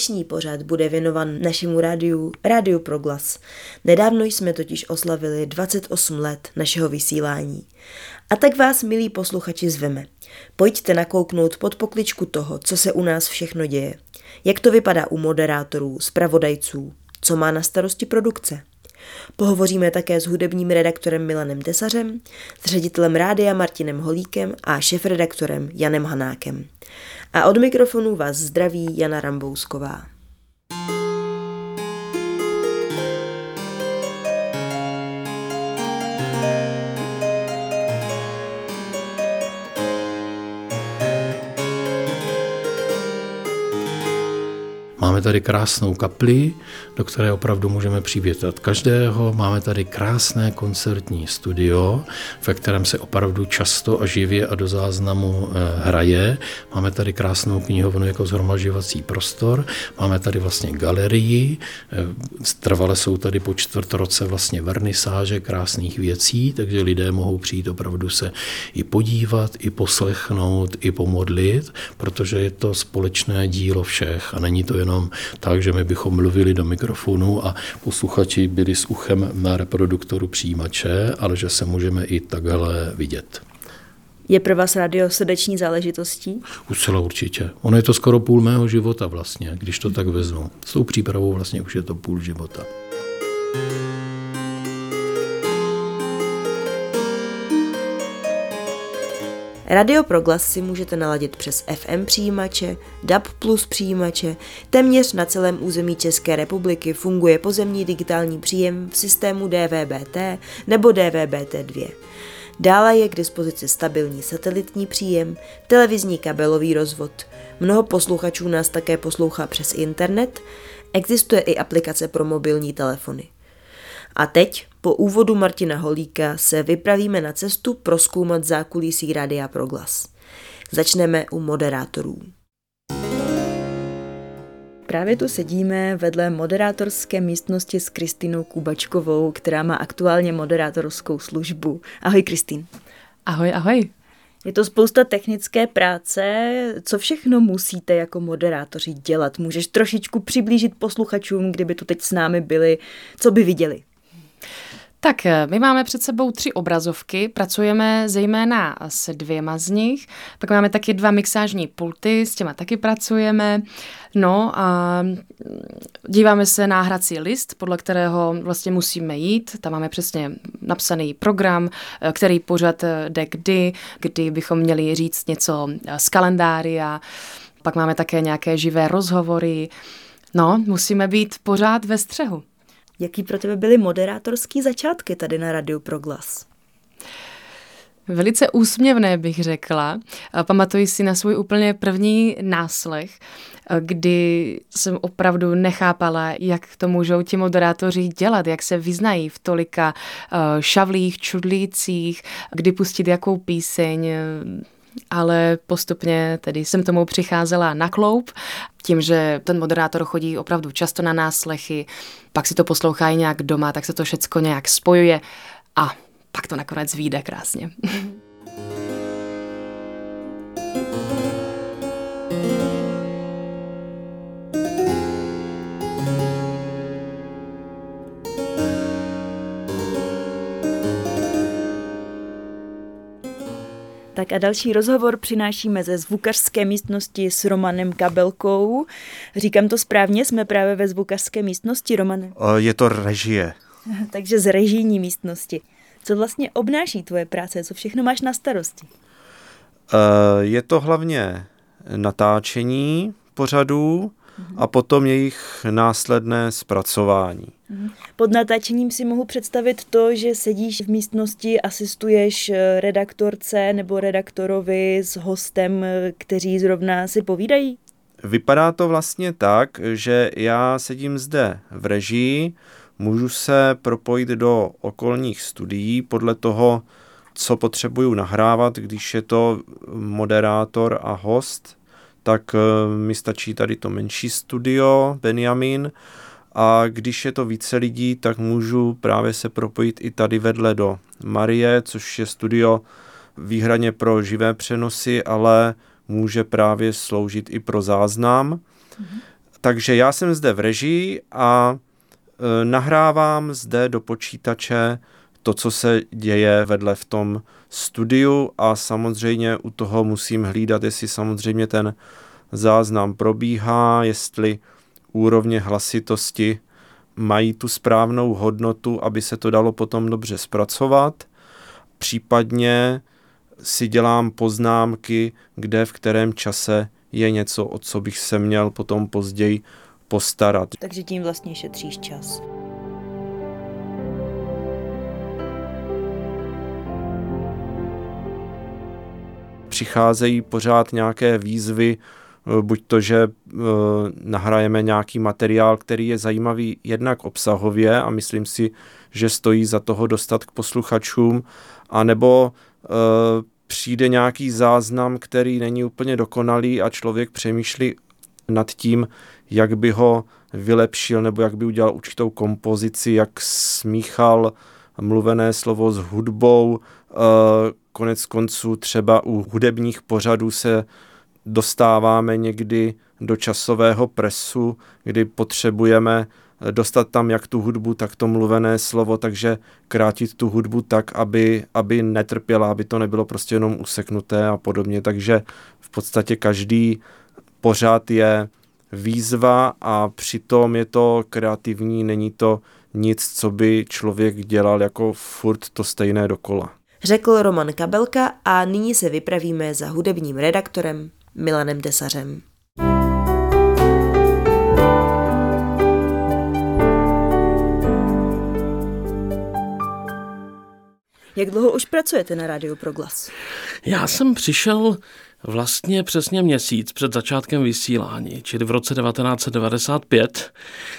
Dnešní pořad bude věnovan našemu rádiu Rádiu Proglas. Nedávno jsme totiž oslavili 28 let našeho vysílání. A tak vás, milí posluchači, zveme. Pojďte nakouknout pod pokličku toho, co se u nás všechno děje. Jak to vypadá u moderátorů, zpravodajců, co má na starosti produkce. Pohovoříme také s hudebním redaktorem Milanem Tesařem, s ředitelem rádia Martinem Holíkem a šefredaktorem Janem Hanákem. A od mikrofonu vás zdraví Jana Rambousková. Máme tady krásnou kapli, do které opravdu můžeme přivítat každého. Máme tady krásné koncertní studio, ve kterém se opravdu často a živě a do záznamu eh, hraje. Máme tady krásnou knihovnu jako zhromažďovací prostor. Máme tady vlastně galerii. Eh, trvale jsou tady po čtvrt roce vlastně vernisáže krásných věcí, takže lidé mohou přijít opravdu se i podívat, i poslechnout, i pomodlit, protože je to společné dílo všech a není to jenom tak, že my bychom mluvili do mikrofonu a posluchači byli s uchem na reproduktoru přijímače, ale že se můžeme i takhle vidět. Je pro vás radio srdeční záležitostí? Už celá určitě. Ono je to skoro půl mého života vlastně, když to tak vezmu. S tou přípravou vlastně už je to půl života. Radio Proglas si můžete naladit přes FM přijímače, DAB Plus přijímače, téměř na celém území České republiky funguje pozemní digitální příjem v systému DVBT nebo DVBT2. Dále je k dispozici stabilní satelitní příjem, televizní kabelový rozvod. Mnoho posluchačů nás také poslouchá přes internet, existuje i aplikace pro mobilní telefony. A teď, po úvodu Martina Holíka, se vypravíme na cestu proskoumat zákulisí Rádia Proglas. Začneme u moderátorů. Právě tu sedíme vedle moderátorské místnosti s Kristinou Kubačkovou, která má aktuálně moderátorskou službu. Ahoj Kristýn. Ahoj, ahoj. Je to spousta technické práce. Co všechno musíte jako moderátoři dělat? Můžeš trošičku přiblížit posluchačům, kdyby tu teď s námi byli, co by viděli? Tak eh, my máme před sebou tři obrazovky, pracujeme zejména s dvěma z nich, pak máme taky dva mixážní pulty, s těma taky pracujeme, no a mm, díváme se na hrací list, podle kterého vlastně musíme jít, tam máme přesně napsaný program, eh, který pořad eh, jde kdy, kdy bychom měli říct něco z kalendária, pak máme také nějaké živé rozhovory, no musíme být pořád ve střehu. Jaký pro tebe byly moderátorský začátky tady na Radiu Proglas? Velice úsměvné bych řekla. Pamatuji si na svůj úplně první náslech, kdy jsem opravdu nechápala, jak to můžou ti moderátoři dělat, jak se vyznají v tolika šavlích, čudlících, kdy pustit jakou píseň ale postupně tedy jsem tomu přicházela na kloup, tím, že ten moderátor chodí opravdu často na náslechy, pak si to poslouchají nějak doma, tak se to všecko nějak spojuje a pak to nakonec vyjde krásně. Tak a další rozhovor přinášíme ze zvukařské místnosti s Romanem Kabelkou. Říkám to správně, jsme právě ve zvukařské místnosti, Romane. Je to režie. Takže z režijní místnosti. Co vlastně obnáší tvoje práce? Co všechno máš na starosti? Je to hlavně natáčení pořadů a potom jejich následné zpracování. Mhm. Pod natáčením si mohu představit to, že sedíš v místnosti, asistuješ eh, redaktorce nebo redaktorovi s hostem, eh, kteří zrovna si povídají? Vypadá to vlastně tak, že já sedím zde v režii, můžu se propojit do okolních studií podle toho, co potřebuju nahrávat, když je to moderátor a host, tak eh, mi stačí tady to menší studio, Benjamin, a když je to více lidí, tak můžu právě se propojit i tady vedle do Marie, což je studio výhradně pro živé přenosy, ale může právě sloužit i pro záznam. Mm-hmm. Takže já jsem zde v režii a e, nahrávám zde do počítače to, co se děje vedle v tom studiu a samozřejmě u toho musím hlídat, jestli samozřejmě ten záznam probíhá, jestli úrovně hlasitosti mají tu správnou hodnotu, aby se to dalo potom dobře zpracovat. Případně si dělám poznámky, kde v kterém čase je něco, o co bych se měl potom později postarat. Takže tím vlastně šetříš čas. Přicházejí pořád nějaké výzvy, eh, buď to, že eh, nahrajeme nějaký materiál, který je zajímavý jednak obsahově a myslím si, že stojí za toho dostat k posluchačům, anebo eh, přijde nějaký záznam, který není úplně dokonalý a člověk přemýšlí nad tím, jak by ho vylepšil nebo jak by udělal určitou kompozici, jak smíchal mluvené slovo s hudbou. Eh, konec konců třeba u hudebních pořadů se dostáváme někdy do časového presu, kdy potřebujeme dostat tam jak tu hudbu, tak to mluvené slovo, takže krátit tu hudbu tak, aby, aby netrpěla, aby to nebylo prostě jenom useknuté a podobně. Takže v podstatě každý pořád je výzva a přitom je to kreativní, není to nic, co by člověk dělal jako furt to stejné dokola. Řekl Roman Kabelka a nyní se vypravíme za hudebním redaktorem Milanem Tesařem. Jak dlouho už pracujete na Rádiu Proglas? Já jsem přišel vlastně přesně měsíc před začátkem vysílání, čili v roce 1995.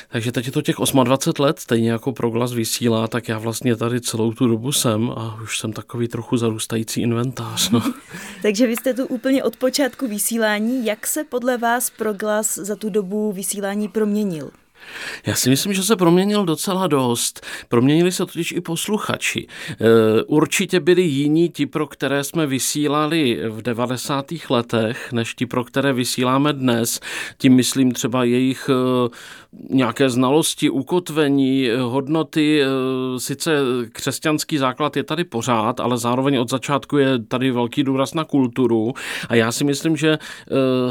Takže teď je to těch 28 let, stejně jako Proglas vysílá, tak já vlastně tady celou tu dobu jsem a už jsem takový trochu zarůstající inventář. No. Takže vy jste tu úplně od počátku vysílání. Jak se podle vás Proglas za tu dobu vysílání proměnil? Já si myslím, že se proměnil docela dost. Proměnili se totiž i posluchači. E, určitě byli jiní ti, pro které jsme vysílali v 90. letech, než ti, pro které vysíláme dnes. Tím myslím třeba jejich e, nějaké znalosti, ukotvení, hodnoty. E, sice křesťanský základ je tady pořád, ale zároveň od začátku je tady velký důraz na kulturu. A já si myslím, že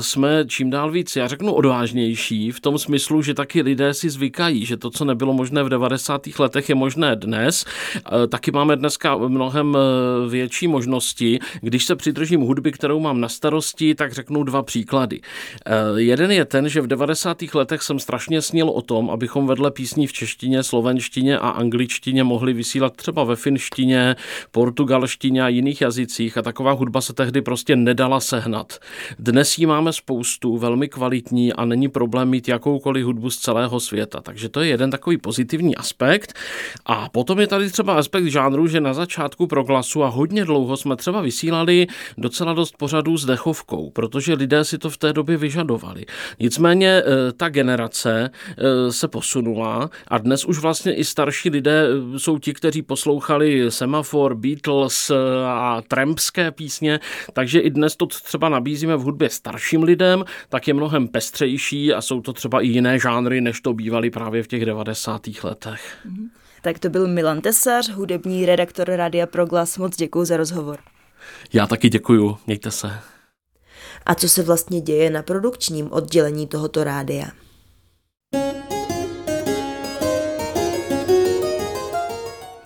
jsme čím dál víc, já řeknu odvážnější, v tom smyslu, že taky lidé lidé si zvykají, že to, co nebylo možné v 90. letech, je možné dnes. E, taky máme dneska mnohem e, větší možnosti. Když se přidržím hudby, kterou mám na starosti, tak řeknu dva příklady. E, jeden je ten, že v 90. letech jsem strašně snil o tom, abychom vedle písní v češtině, slovenštině a angličtině mohli vysílat třeba ve finštině, portugalštině a jiných jazycích a taková hudba se tehdy prostě nedala sehnat. Dnes ji máme spoustu, velmi kvalitní a není problém mít jakoukoliv hudbu z celého celého světa. Takže to je jeden takový pozitivní aspekt. A potom je tady třeba aspekt žánru, že na začátku proglasu a hodně dlouho jsme třeba vysílali docela dost pořadů s dechovkou, protože lidé si to v té době vyžadovali. Nicméně eh, ta generace eh, se posunula a dnes už vlastně i starší lidé eh, jsou ti, kteří poslouchali Semafor, Beatles a trampské písně, takže i dnes to třeba nabízíme v hudbě starším lidem, tak je mnohem pestřejší a jsou to třeba i jiné žánry, než to bývali právě v těch 90. letech. Mm-hmm. Tak to byl Milan Tesař, hudební redaktor Rádia Proglas. Moc děkuji za rozhovor. Já taky děkuju, mějte se. A co se vlastně děje na produkčním oddělení tohoto rádia?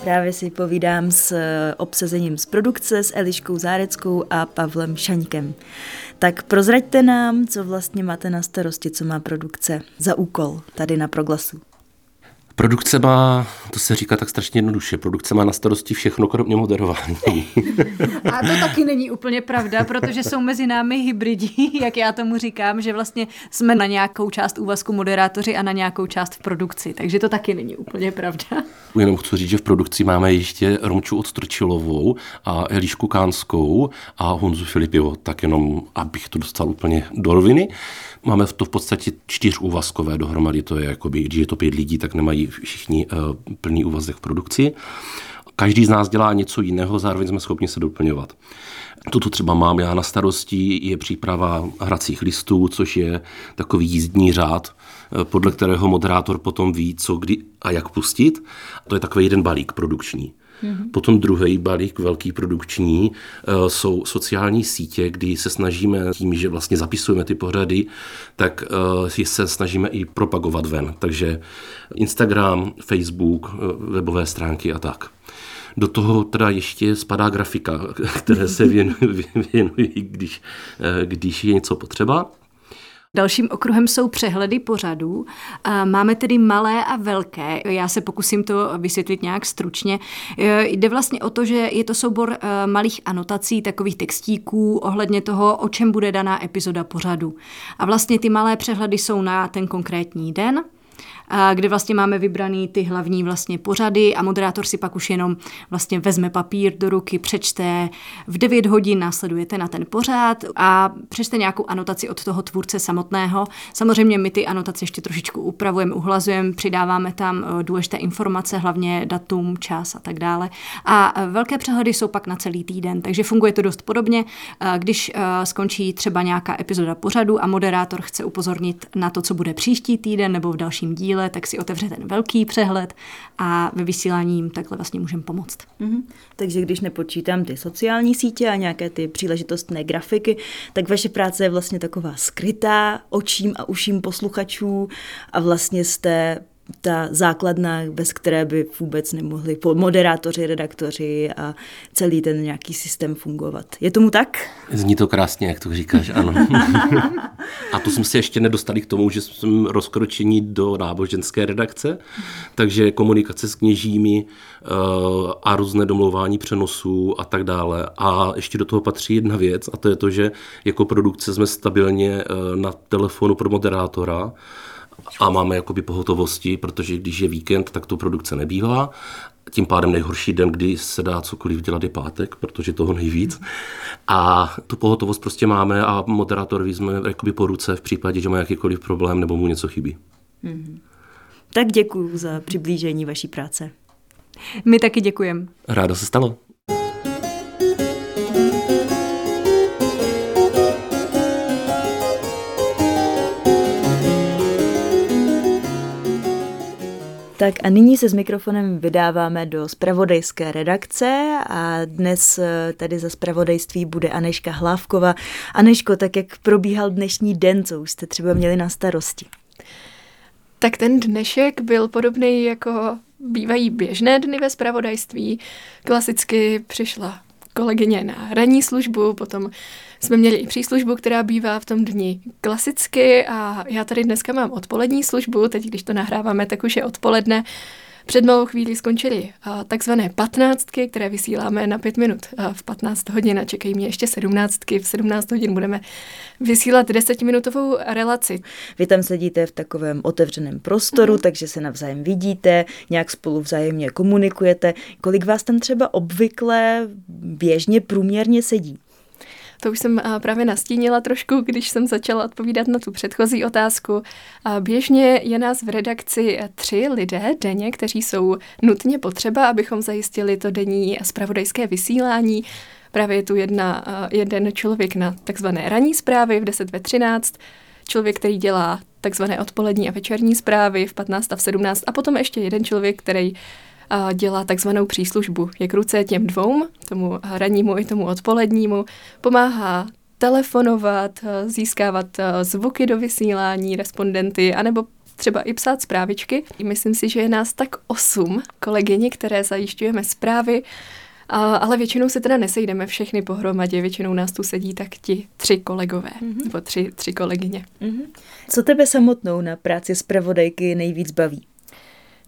Právě si povídám s obsazením z produkce, s Eliškou Záreckou a Pavlem Šaňkem. Tak prozraďte nám, co vlastně máte na starosti, co má produkce za úkol tady na Proglasu. Produkce má, to se říká tak strašně jednoduše, produkce má na starosti všechno, kromě moderování. A to taky není úplně pravda, protože jsou mezi námi hybridí, jak já tomu říkám, že vlastně jsme na nějakou část úvazku moderátoři a na nějakou část v produkci, takže to taky není úplně pravda. Jenom chci říct, že v produkci máme ještě Romču Odstrčilovou a Elišku Kánskou a Honzu Filipivo, tak jenom, abych to dostal úplně do roviny. Máme to v podstatě čtyř úvazkové dohromady, to je jakoby, když je to pět lidí, tak nemají všichni uh, plný úvazek v produkci. Každý z nás dělá něco jiného, zároveň jsme schopni se doplňovat. Toto třeba mám já na starosti, je příprava hracích listů, což je takový jízdní řád podle kterého moderátor potom ví, co kdy a jak pustit. To je takový jeden balík produkční. Mm-hmm. Potom druhý balík velký produkční uh, jsou sociální sítě, kdy se snažíme tím, že vlastně zapisujeme ty pořady, tak uh, se snažíme i propagovat ven. Takže Instagram, Facebook, uh, webové stránky a tak. Do toho teda ještě spadá grafika, které se věnují, věnují když, když je něco potřeba. Dalším okruhem jsou přehledy pořadů. Máme tedy malé a velké. Já se pokusím to vysvětlit nějak stručně. E, jde vlastně o to, že je to soubor e, malých anotací, takových textíků ohledně toho, o čem bude daná epizoda pořadu. A vlastně ty malé přehledy jsou na ten konkrétní den kde vlastně máme vybraný ty hlavní vlastně pořady a moderátor si pak už jenom vlastně vezme papír do ruky, přečte, v 9 hodin následujete na ten pořad a přečte nějakou anotaci od toho tvůrce samotného. Samozřejmě my ty anotace ještě trošičku upravujeme, uhlazujeme, přidáváme tam eh, důležité informace, hlavně datum, čas a tak dále. A eh, velké přehledy jsou pak na celý týden, takže funguje to dost podobně. Eh, když skončí třeba nějaká epizoda pořadu a moderátor chce upozornit na to, co bude příští týden nebo v dalším díle, díle, tak si otevře ten velký přehled a ve vysílání jim takhle vlastně můžeme pomoct. Mm-hmm. Takže když nepočítám ty sociální sítě a nějaké ty příležitostné grafiky, tak vaše práce je vlastně taková skrytá očím a uším posluchačů a vlastně jste ta základna, bez které by vůbec nemohli moderátoři, redaktoři a celý ten nějaký systém fungovat. Je tomu tak? Zní to krásně, jak to říkáš, ano. a to jsme se ještě nedostali k tomu, že jsme rozkročení do náboženské redakce, takže komunikace s kněžími uh, a různé domlouvání přenosů a tak dále. A ještě do toho patří jedna věc a to je to, že jako produkce jsme stabilně uh, na telefonu pro moderátora, a máme jakoby pohotovosti, protože když je víkend, tak to produkce nebývá. Tím pádem nejhorší den, kdy se dá cokoliv dělat, je pátek, protože toho nejvíc. A tu pohotovost prostě máme a moderátor jsme jakoby po ruce v případě, že má jakýkoliv problém nebo mu něco chybí. Mm-hmm. Tak děkuji za přiblížení vaší práce. My taky děkujeme. Rádo se stalo. Tak a nyní se s mikrofonem vydáváme do spravodajské redakce a dnes eh, tady za spravodajství bude Aneška Hlávkova. Aneško, tak jak probíhal dnešní den, co už jste třeba měli na starosti? Tak ten dnešek byl podobný jako bývají běžné dny ve spravodajství. Klasicky přišla kolegyně na ranní službu, potom jsme měli i příslužbu, která bývá v tom dni klasicky a já tady dneska mám odpolední službu, teď když to nahráváme, tak už je odpoledne. Před malou chvíli skončily takzvané patnáctky, které vysíláme na pět minut v 15 hodin a čekají mě ještě sedmnáctky. V 17 hodin budeme vysílat desetiminutovou relaci. Vy tam sedíte v takovém otevřeném prostoru, mm. takže se navzájem vidíte, nějak spolu vzájemně komunikujete. Kolik vás tam třeba obvykle běžně průměrně sedí? To už jsem právě nastínila trošku, když jsem začala odpovídat na tu předchozí otázku. Běžně je nás v redakci tři lidé denně, kteří jsou nutně potřeba, abychom zajistili to denní spravodajské vysílání. Právě je tu jedna, jeden člověk na takzvané ranní zprávy v 10 ve 13, člověk, který dělá takzvané odpolední a večerní zprávy v 15 a v 17 a potom ještě jeden člověk, který dělá takzvanou příslužbu. Je k ruce těm dvou, tomu rannímu i tomu odpolednímu, pomáhá telefonovat, získávat zvuky do vysílání, respondenty, anebo třeba i psát zprávičky. Myslím si, že je nás tak osm kolegyni, které zajišťujeme zprávy, a, ale většinou se teda nesejdeme všechny pohromadě, většinou nás tu sedí tak ti tři kolegové, mm-hmm. nebo tři, tři kolegyně. Mm-hmm. Co tebe samotnou na práci zpravodajky nejvíc baví?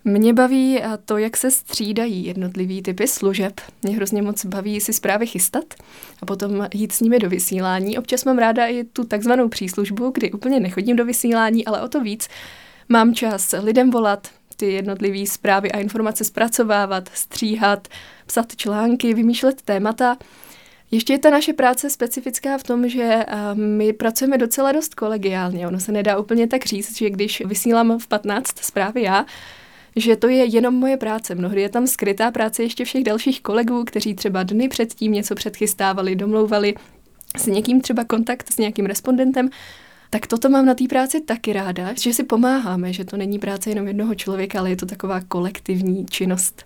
Mě baví to, jak se střídají jednotlivý typy služeb. Mě hrozně moc baví si zprávy chystat a potom jít s nimi do vysílání. Občas mám ráda i tu takzvanou příslužbu, kdy úplně nechodím do vysílání, ale o to víc mám čas lidem volat, ty jednotlivé zprávy a informace zpracovávat, stříhat, psat články, vymýšlet témata. Ještě je ta naše práce specifická v tom, že my pracujeme docela dost kolegiálně. Ono se nedá úplně tak říct, že když vysílám v 15 zprávy já, že to je jenom moje práce. Mnohdy je tam skrytá práce ještě všech dalších kolegů, kteří třeba dny předtím něco předchystávali, domlouvali s někým třeba kontakt s nějakým respondentem Tak toto mám na té práci taky ráda, že si pomáháme, že to není práce jenom jednoho člověka, ale je to taková kolektivní činnost.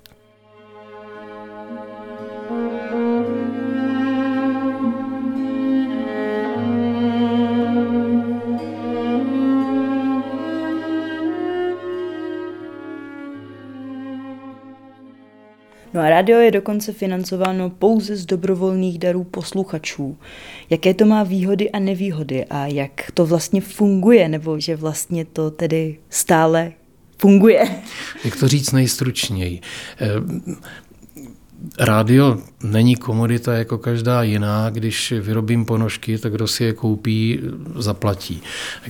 No a rádio je dokonce financováno pouze z dobrovolných darů posluchačů. Jaké to má výhody a nevýhody a jak to vlastně funguje, nebo že vlastně to tedy stále funguje? Jak to říct nejstručněji? Rádio není komodita jako každá jiná. Když vyrobím ponožky, tak kdo si je koupí, zaplatí.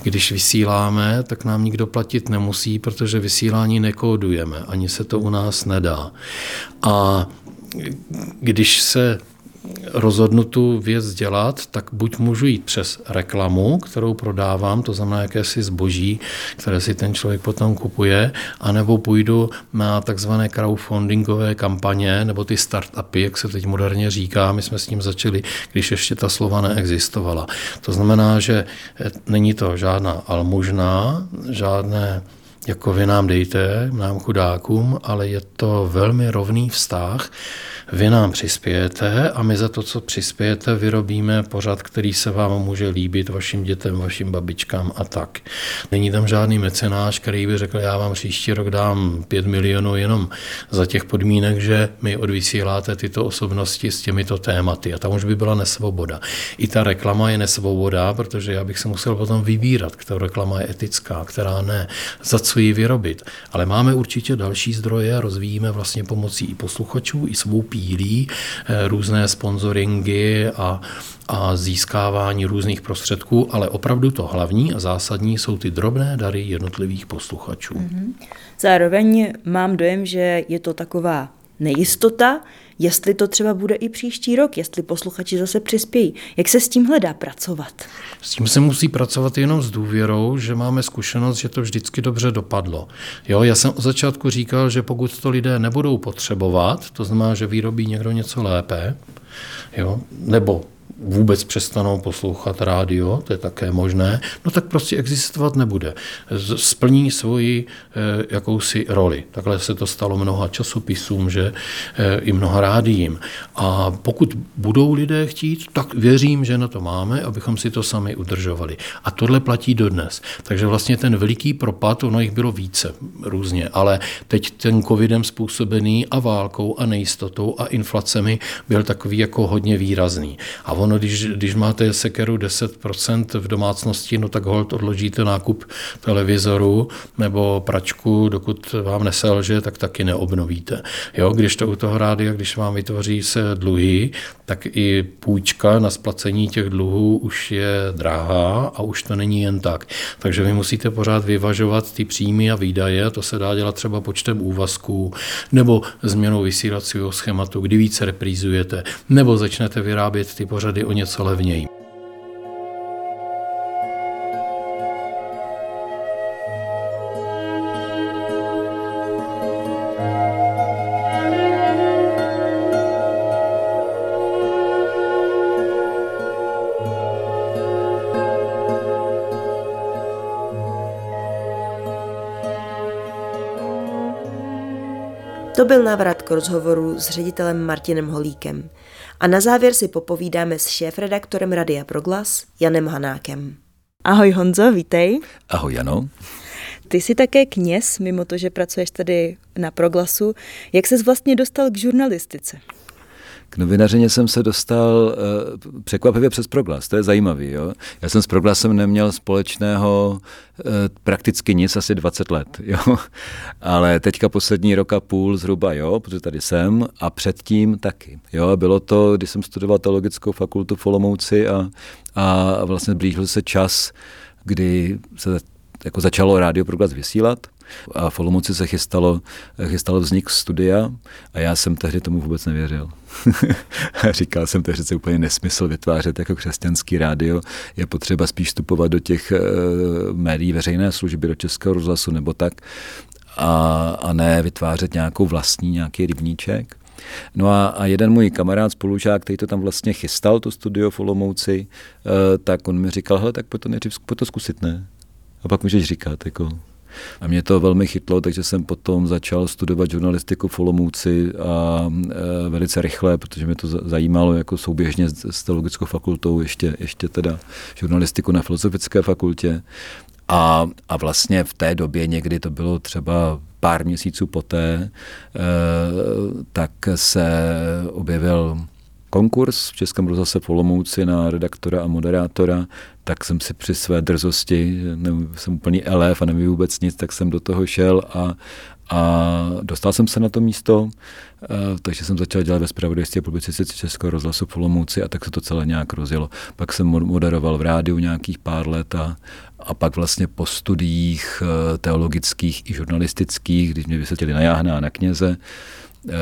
Když vysíláme, tak nám nikdo platit nemusí, protože vysílání nekódujeme. Ani se to u nás nedá. A když se rozhodnu tu věc dělat, tak buď můžu jít přes reklamu, kterou prodávám, to znamená jakési zboží, které si ten člověk potom kupuje, anebo půjdu na takzvané crowdfundingové kampaně, nebo ty startupy, jak se teď moderně říká, my jsme s tím začali, když ještě ta slova neexistovala. To znamená, že není to žádná almužná, žádné jako vy nám dejte, nám chudákům, ale je to velmi rovný vztah, vy nám přispějete a my za to, co přispějete, vyrobíme pořad, který se vám může líbit, vašim dětem, vašim babičkám a tak. Není tam žádný mecenáš, který by řekl, já vám příští rok dám 5 milionů jenom za těch podmínek, že mi odvysíláte tyto osobnosti s těmito tématy. A tam už by byla nesvoboda. I ta reklama je nesvoboda, protože já bych se musel potom vybírat, která reklama je etická, která ne, za ji vyrobit. Ale máme určitě další zdroje, rozvíjíme vlastně pomocí i posluchačů, i svou pílí, eh, různé sponsoringy a, a získávání různých prostředků, ale opravdu to hlavní a zásadní jsou ty drobné dary jednotlivých posluchačů. Mm-hmm. Zároveň mám dojem, že je to taková nejistota, jestli to třeba bude i příští rok, jestli posluchači zase přispějí. Jak se s tím hledá pracovat? S tím se musí pracovat jenom s důvěrou, že máme zkušenost, že to vždycky dobře dopadlo. Jo, já jsem od začátku říkal, že pokud to lidé nebudou potřebovat, to znamená, že vyrobí někdo něco lépe, jo, nebo vůbec přestanou poslouchat rádio, to je také možné, no tak prostě existovat nebude. Splní svoji e, jakousi roli. Takhle se to stalo mnoha časopisům, že e, i mnoha rádiím. A pokud budou lidé chtít, tak věřím, že na to máme, abychom si to sami udržovali. A tohle platí dodnes. Takže vlastně ten veliký propad, ono jich bylo více různě, ale teď ten covidem způsobený a válkou a nejistotou a inflacemi byl takový jako hodně výrazný. A on ono, když, když máte sekeru 10% v domácnosti, no tak hold odložíte nákup televizoru nebo pračku, dokud vám neselže, tak taky neobnovíte. Jo, když to u toho rádia, když vám vytvoří se dluhy, tak i půjčka na splacení těch dluhů už je drahá a už to není jen tak. Takže vy musíte pořád vyvažovat ty příjmy a výdaje, to se dá dělat třeba počtem úvazků nebo změnou vysílacího schématu, kdy více reprízujete, nebo začnete vyrábět ty pořady tady o něco levněji. To byl návrat k rozhovoru s ředitelem Martinem Holíkem. A na závěr si popovídáme s šéf-redaktorem Radia Proglas Janem Hanákem. Ahoj Honzo, vítej. Ahoj Jano. Ty jsi také kněz, mimo to, že pracuješ tady na Proglasu. Jak ses vlastně dostal k žurnalistice? K novinařině jsem se dostal uh, překvapivě přes Proglas, to je zajímavý. Jo? Já jsem s Proglasem neměl společného uh, prakticky nic asi 20 let, jo? ale teďka poslední roka půl zhruba, jo, protože tady jsem a předtím taky. Jo? Bylo to, když jsem studoval teologickou fakultu v Olomouci a, a vlastně blížil se čas, kdy se jako začalo rádio Proglas vysílat a v Olomouci se chystalo, chystalo vznik studia a já jsem tehdy tomu vůbec nevěřil. Říkal jsem, to je přece úplně nesmysl vytvářet jako křesťanský rádio. Je potřeba spíš vstupovat do těch uh, médií veřejné služby, do Českého rozhlasu nebo tak a, a ne vytvářet nějakou vlastní, nějaký rybníček. No a, a jeden můj kamarád, spolužák, který to tam vlastně chystal, to studio v Olomouci, eh, tak on mi říkal, hele, tak pojď to nejdřív pojď to zkusit, ne? A pak můžeš říkat, jako, a mě to velmi chytlo, takže jsem potom začal studovat žurnalistiku v Olomouci a e, velice rychle, protože mě to zajímalo jako souběžně s, s teologickou fakultou, ještě, ještě teda žurnalistiku na filozofické fakultě. A, a vlastně v té době někdy to bylo třeba pár měsíců poté, e, tak se objevil konkurs v Českém rozhlase v Olomouci na redaktora a moderátora, tak jsem si při své drzosti, nevím, jsem úplný elef a nevím vůbec nic, tak jsem do toho šel a, a dostal jsem se na to místo, eh, takže jsem začal dělat ve spravodajství a publicistice Českého rozhlasu v Olomouci a tak se to celé nějak rozjelo. Pak jsem moderoval v rádiu nějakých pár let a, a pak vlastně po studiích eh, teologických i žurnalistických, když mě vysvětlili na Jáhna a na kněze, eh,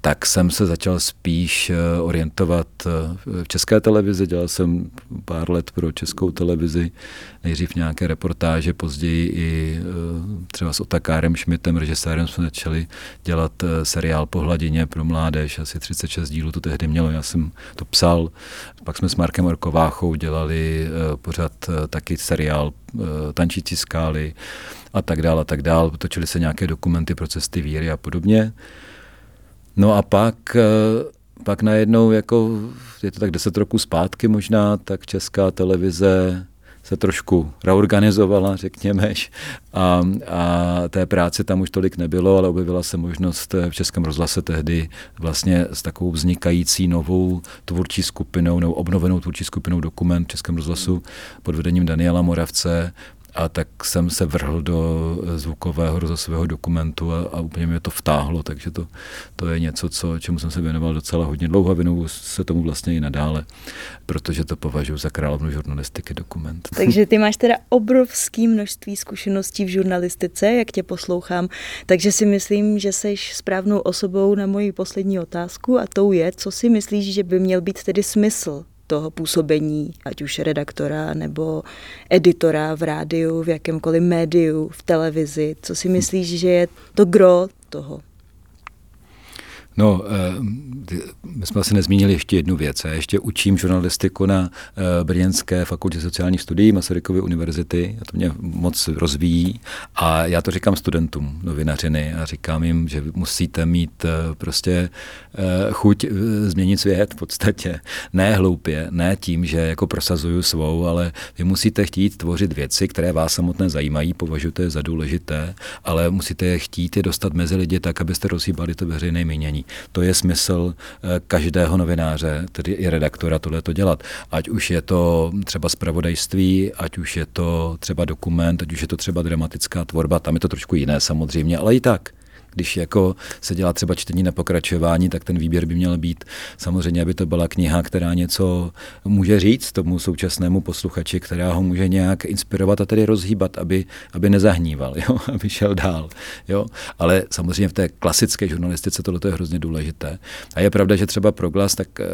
tak jsem se začal spíš eh, orientovat eh, v české televizi. Dělal jsem pár let pro českou televizi, nejdřív nějaké reportáže, později i eh, třeba s Otakárem Šmitem, režisérem jsme začali dělat seriál po hladině pro mládež, asi 36 dílů to tehdy mělo, já jsem to psal. Pak jsme s Markem Orkováchou dělali pořád taky seriál Tančící skály a tak dále a tak dále. Točili se nějaké dokumenty pro cesty víry a podobně. No a pak, eh, pak najednou, jako, je to tak deset roků zpátky možná, tak česká televize se trošku reorganizovala, řekněme, a, a té práce tam už tolik nebylo, ale objevila se možnost v Českém rozhlase tehdy vlastně s takovou vznikající novou tvůrčí skupinou, nebo obnovenou tvůrčí skupinou dokument v Českém rozhlasu pod vedením Daniela Moravce a tak jsem se vrhl do zvukového rozhlasového dokumentu a, a úplně mě to vtáhlo, takže to, to je něco, co, čemu jsem se věnoval docela hodně dlouho a věnuju se tomu vlastně i nadále, protože to považuji za královnu žurnalistiky dokument. Takže ty máš teda obrovské množství zkušeností v žurnalistice, jak tě poslouchám, takže si myslím, že jsi správnou osobou na moji poslední otázku a tou je, co si myslíš, že by měl být tedy smysl toho působení, ať už redaktora nebo editora v rádiu, v jakémkoliv médiu, v televizi. Co si myslíš, že je to gro toho? No, eh, my jsme asi nezmínili ještě jednu věc. Já ještě učím žurnalistiku na eh, Brněnské fakultě sociálních studií Masarykovy univerzity. A to mě moc rozvíjí. A já to říkám studentům novinařiny a říkám jim, že musíte mít eh, prostě chuť změnit svět v podstatě. Ne hloupě, ne tím, že jako prosazuju svou, ale vy musíte chtít tvořit věci, které vás samotné zajímají, považujete je za důležité, ale musíte je chtít je dostat mezi lidi tak, abyste rozhýbali to veřejné mínění. To je smysl eh, každého novináře, tedy i redaktora, tohle to dělat. Ať už je to třeba zpravodajství, ať už je to třeba dokument, ať už je to třeba dramatická tvorba, tam je to trošku jiné samozřejmě, ale i tak. Když jako se dělá třeba čtení na pokračování, tak ten výběr by měl být samozřejmě, aby to byla kniha, která něco může říct tomu současnému posluchači, která ho může nějak inspirovat a tedy rozhýbat, aby, aby nezahníval, jo? aby šel dál. Jo? Ale samozřejmě v té klasické žurnalistice tohle je hrozně důležité. A je pravda, že třeba pro glas, tak eh,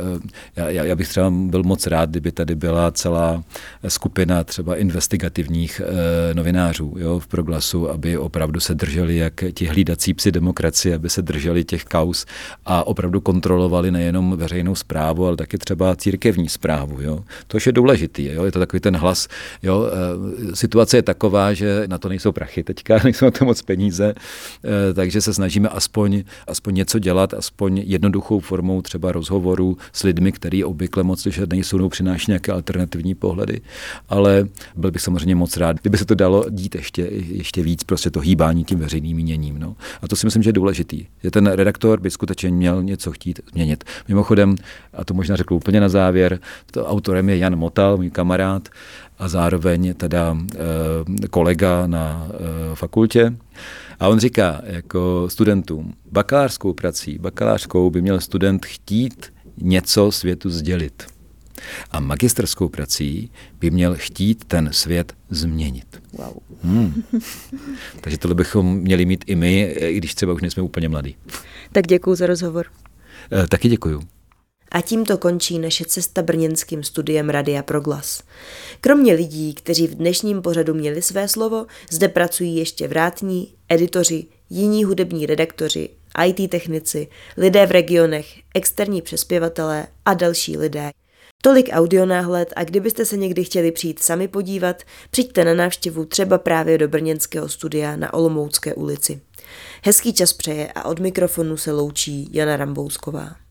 já, já bych třeba byl moc rád, kdyby tady byla celá skupina třeba investigativních eh, novinářů jo, v proglasu, aby opravdu se drželi jak ti hlídací psi demokracie, aby se drželi těch kaus a opravdu kontrolovali nejenom veřejnou zprávu, ale taky třeba církevní zprávu. Jo. To je důležitý. Jo. Je to takový ten hlas. Jo. E, situace je taková, že na to nejsou prachy teďka, nejsou na to moc peníze, e, takže se snažíme aspoň, aspoň něco dělat, aspoň jednoduchou formou třeba rozhovoru s lidmi, který obvykle moc slyšet nejsou, nebo přináší nějaké alternativní pohledy. Ale byl bych samozřejmě moc rád, kdyby se to dalo dít ještě, ještě víc, prostě to hýbání tím veřejným míněním. No. A to to si myslím, že je důležitý. Že ten redaktor by skutečně měl něco chtít změnit. Mimochodem, a to možná řekl úplně na závěr, to autorem je Jan Motal, můj kamarád, a zároveň teda e, kolega na e, fakultě. A on říká jako studentům, bakalářskou prací, bakalářskou by měl student chtít něco světu sdělit. A magisterskou prací by měl chtít ten svět změnit. Wow. Hmm. Takže tohle bychom měli mít i my, i když třeba už nejsme úplně mladí. Tak děkuji za rozhovor. E, taky děkuju. A tímto končí naše cesta brněnským studiem Radia Proglas. Kromě lidí, kteří v dnešním pořadu měli své slovo, zde pracují ještě vrátní, editoři, jiní hudební redaktoři, IT technici, lidé v regionech, externí přespěvatelé a další lidé. Tolik audionáhled a kdybyste se někdy chtěli přijít sami podívat, přijďte na návštěvu třeba právě do brněnského studia na Olomoucké ulici. Hezký čas přeje a od mikrofonu se loučí Jana Rambousková.